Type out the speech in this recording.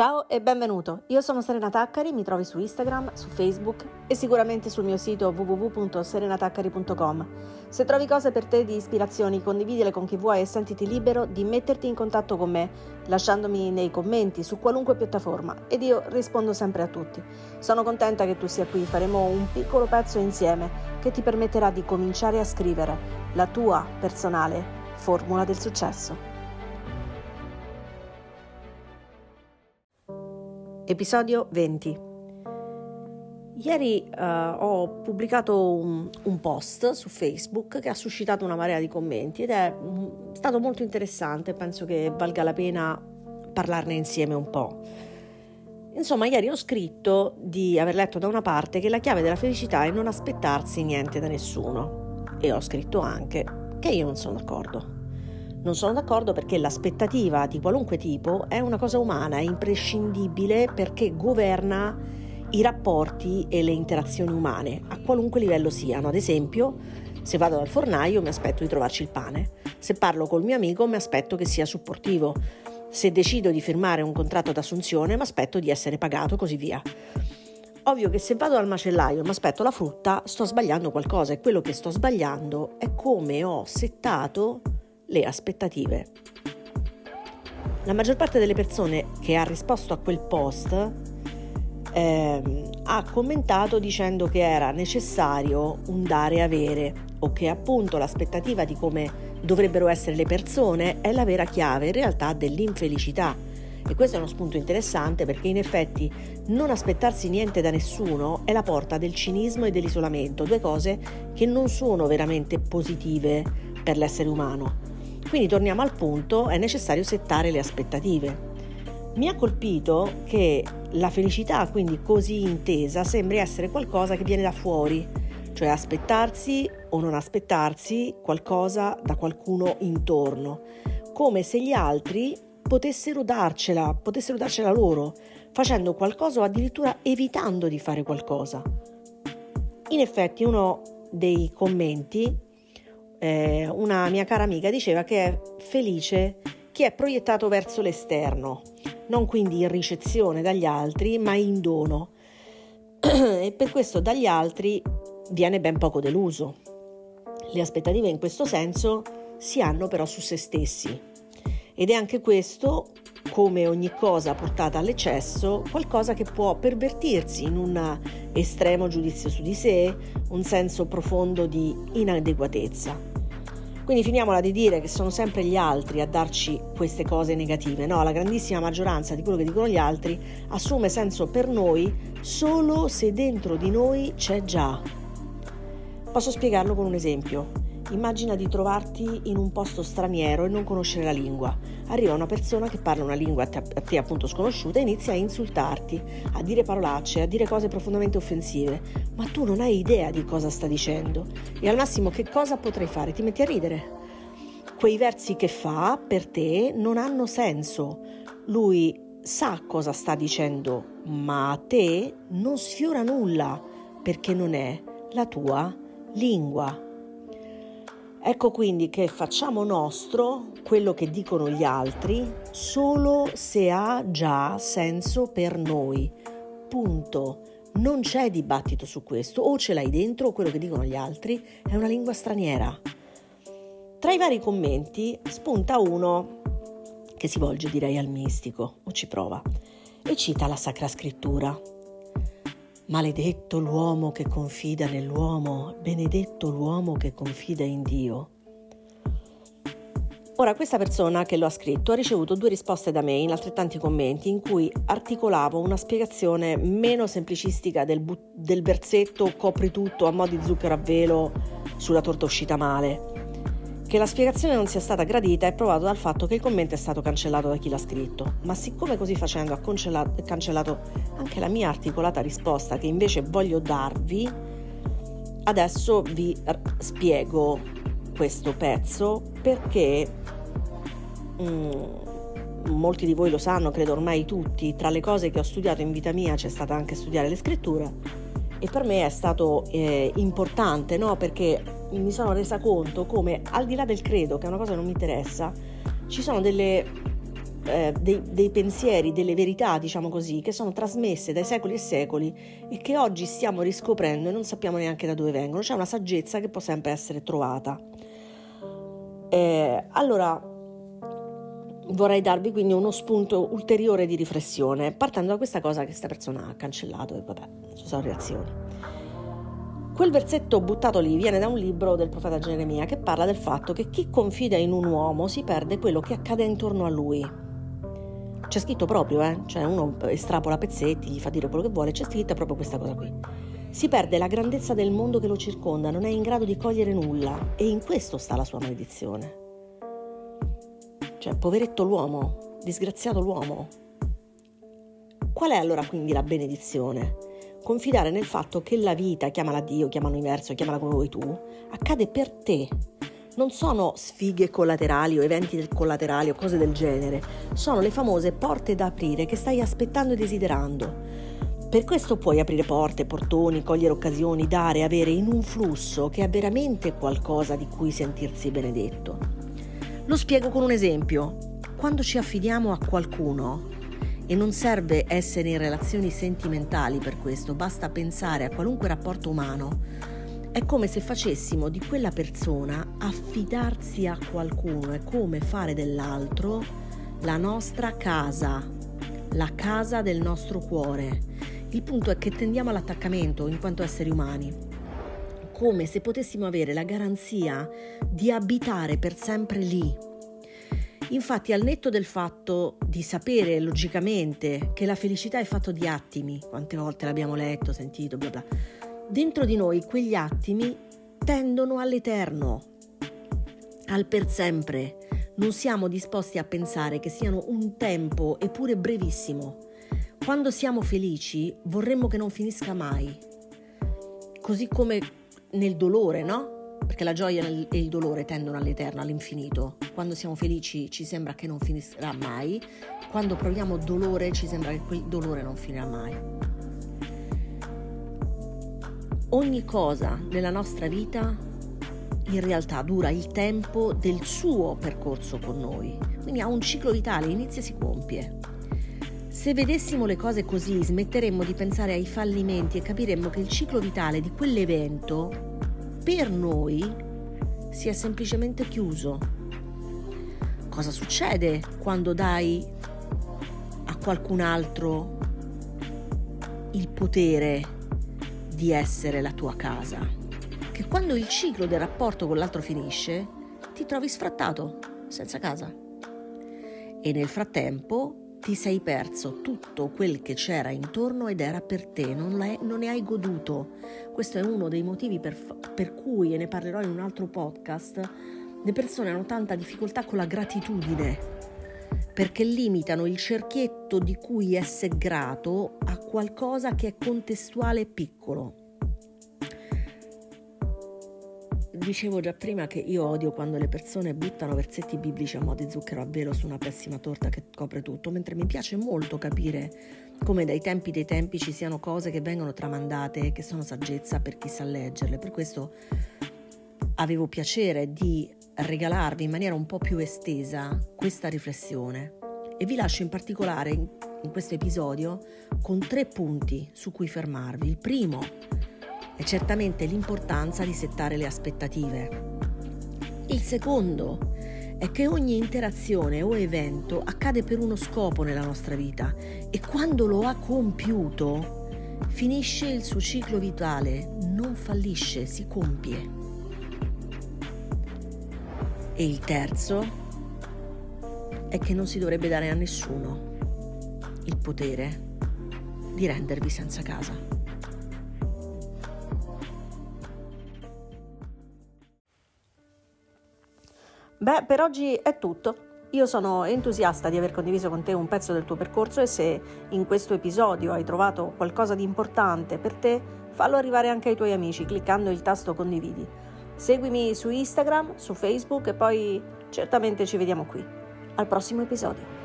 Ciao e benvenuto, io sono Serena Taccari, mi trovi su Instagram, su Facebook e sicuramente sul mio sito www.serenataccari.com. Se trovi cose per te di ispirazioni, condividile con chi vuoi e sentiti libero di metterti in contatto con me, lasciandomi nei commenti su qualunque piattaforma ed io rispondo sempre a tutti. Sono contenta che tu sia qui, faremo un piccolo pezzo insieme che ti permetterà di cominciare a scrivere la tua personale formula del successo. Episodio 20. Ieri uh, ho pubblicato un, un, post su Facebook che ha suscitato una marea di commenti ed è um, stato molto interessante, penso che valga la pena parlarne insieme un po'. Insomma, ieri ho scritto di aver letto da una parte che la chiave della felicità è non aspettarsi niente da nessuno e ho scritto anche che io non sono d'accordo. Non sono d'accordo perché l'aspettativa di qualunque tipo è una cosa umana, è imprescindibile perché governa i rapporti e le interazioni umane, a qualunque livello siano. Ad esempio, se vado dal fornaio mi aspetto di trovarci il pane, se parlo col mio amico mi aspetto che sia supportivo, se decido di firmare un contratto d'assunzione mi aspetto di essere pagato, così via. Ovvio che se vado dal macellaio e mi aspetto la frutta, sto sbagliando qualcosa e quello che sto sbagliando è come ho settato le aspettative. La maggior parte delle persone che ha risposto a quel post eh, ha commentato dicendo che era necessario un dare e avere o che appunto l'aspettativa di come dovrebbero essere le persone è la vera chiave in realtà dell'infelicità. E questo è uno spunto interessante perché in effetti non aspettarsi niente da nessuno è la porta del cinismo e dell'isolamento, due cose che non sono veramente positive per l'essere umano. Quindi torniamo al punto, è necessario settare le aspettative. Mi ha colpito che la felicità, quindi così intesa, sembri essere qualcosa che viene da fuori, cioè aspettarsi o non aspettarsi qualcosa da qualcuno intorno, come se gli altri potessero darcela, potessero darcela loro, facendo qualcosa o addirittura evitando di fare qualcosa. In effetti uno dei commenti eh, una mia cara amica diceva che è felice chi è proiettato verso l'esterno, non quindi in ricezione dagli altri, ma in dono. e per questo dagli altri viene ben poco deluso. Le aspettative in questo senso si hanno però su se stessi. Ed è anche questo, come ogni cosa portata all'eccesso, qualcosa che può pervertirsi in un estremo giudizio su di sé, un senso profondo di inadeguatezza. Quindi finiamola di dire che sono sempre gli altri a darci queste cose negative, no? La grandissima maggioranza di quello che dicono gli altri assume senso per noi solo se dentro di noi c'è già. Posso spiegarlo con un esempio. Immagina di trovarti in un posto straniero e non conoscere la lingua. Arriva una persona che parla una lingua a te, a te, appunto sconosciuta e inizia a insultarti, a dire parolacce, a dire cose profondamente offensive, ma tu non hai idea di cosa sta dicendo e al massimo che cosa potrai fare? Ti metti a ridere. Quei versi che fa per te non hanno senso. Lui sa cosa sta dicendo, ma a te non sfiora nulla perché non è la tua lingua. Ecco quindi che facciamo nostro quello che dicono gli altri solo se ha già senso per noi. Punto. Non c'è dibattito su questo, o ce l'hai dentro o quello che dicono gli altri è una lingua straniera. Tra i vari commenti spunta uno che si volge direi al mistico o ci prova e cita la Sacra Scrittura. Maledetto l'uomo che confida nell'uomo, benedetto l'uomo che confida in Dio. Ora, questa persona che lo ha scritto ha ricevuto due risposte da me in altrettanti commenti in cui articolavo una spiegazione meno semplicistica del, bu- del versetto copri tutto a mo' di zucchero a velo sulla torta uscita male che la spiegazione non sia stata gradita è provato dal fatto che il commento è stato cancellato da chi l'ha scritto, ma siccome così facendo ha cancellato anche la mia articolata risposta che invece voglio darvi, adesso vi spiego questo pezzo perché mm, molti di voi lo sanno, credo ormai tutti, tra le cose che ho studiato in vita mia c'è stata anche studiare le scritture e per me è stato eh, importante no? perché mi sono resa conto come al di là del credo, che è una cosa che non mi interessa, ci sono delle eh, dei, dei, pensieri, delle verità, diciamo così, che sono trasmesse dai secoli e secoli e che oggi stiamo riscoprendo e non sappiamo neanche da dove vengono. C'è una saggezza che può sempre essere trovata. Eh, allora, vorrei darvi quindi uno spunto ulteriore di riflessione, partendo da questa cosa che questa persona ha cancellato e vabbè, ci sono reazioni. Quel versetto buttato lì viene da un libro del profeta Geremia che parla del fatto che chi confida in un uomo si perde quello che accade intorno a lui. C'è scritto proprio, eh? Cioè uno estrapola pezzetti, gli fa dire quello che vuole, c'è scritta proprio questa cosa qui. Si perde la grandezza del mondo che lo circonda, non è in grado di cogliere nulla e in questo sta la sua maledizione. Cioè, poveretto l'uomo, disgraziato l'uomo. Qual è allora quindi la benedizione? Confidare nel fatto che la vita, chiamala Dio, chiamala universo, chiamala come vuoi tu, accade per te. Non sono sfighe collaterali o eventi collaterali o cose del genere, sono le famose porte da aprire che stai aspettando e desiderando. Per questo puoi aprire porte, portoni, cogliere occasioni, dare, avere in un flusso che è veramente qualcosa di cui sentirsi benedetto. Lo spiego con un esempio. Quando ci affidiamo a qualcuno, e non serve essere in relazioni sentimentali per questo, basta pensare a qualunque rapporto umano. È come se facessimo di quella persona affidarsi a qualcuno, è come fare dell'altro la nostra casa, la casa del nostro cuore. Il punto è che tendiamo all'attaccamento in quanto esseri umani, come se potessimo avere la garanzia di abitare per sempre lì, Infatti, al netto del fatto di sapere logicamente che la felicità è fatto di attimi, quante volte l'abbiamo letto, sentito, bla bla, dentro di noi quegli attimi tendono all'eterno, al per sempre. Non siamo disposti a pensare che siano un tempo, eppure brevissimo. Quando siamo felici vorremmo che non finisca mai. Così come nel dolore, no? Perché la gioia e il dolore tendono all'eterno, all'infinito. Quando siamo felici ci sembra che non finirà mai, quando proviamo dolore ci sembra che quel dolore non finirà mai. Ogni cosa nella nostra vita in realtà dura il tempo del suo percorso con noi, quindi ha un ciclo vitale, inizia e si compie. Se vedessimo le cose così, smetteremmo di pensare ai fallimenti e capiremmo che il ciclo vitale di quell'evento per noi si è semplicemente chiuso. Cosa succede quando dai a qualcun altro il potere di essere la tua casa? Che quando il ciclo del rapporto con l'altro finisce, ti trovi sfrattato, senza casa. E nel frattempo ti sei perso tutto quel che c'era intorno ed era per te, non, non ne hai goduto. Questo è uno dei motivi per, per cui, e ne parlerò in un altro podcast, le persone hanno tanta difficoltà con la gratitudine, perché limitano il cerchietto di cui essere grato a qualcosa che è contestuale e piccolo. Dicevo già prima che io odio quando le persone buttano versetti biblici a mo' di zucchero a velo su una pessima torta che copre tutto, mentre mi piace molto capire come dai tempi dei tempi ci siano cose che vengono tramandate, che sono saggezza per chi sa leggerle. Per questo avevo piacere di regalarvi in maniera un po' più estesa questa riflessione e vi lascio in particolare in, questo episodio con tre punti su cui fermarvi. Il primo è certamente l'importanza di settare le aspettative. Il secondo è che ogni interazione o evento accade per uno scopo nella nostra vita e quando lo ha compiuto finisce il suo ciclo vitale, non fallisce, si compie. E il terzo è che non si dovrebbe dare a nessuno il potere di rendervi senza casa. Beh, per oggi è tutto. Io sono entusiasta di aver condiviso con te un pezzo del tuo percorso e se in questo episodio hai trovato qualcosa di importante per te, fallo arrivare anche ai tuoi amici cliccando il tasto condividi. Seguimi su Instagram, su Facebook e poi certamente ci vediamo qui. Al prossimo episodio.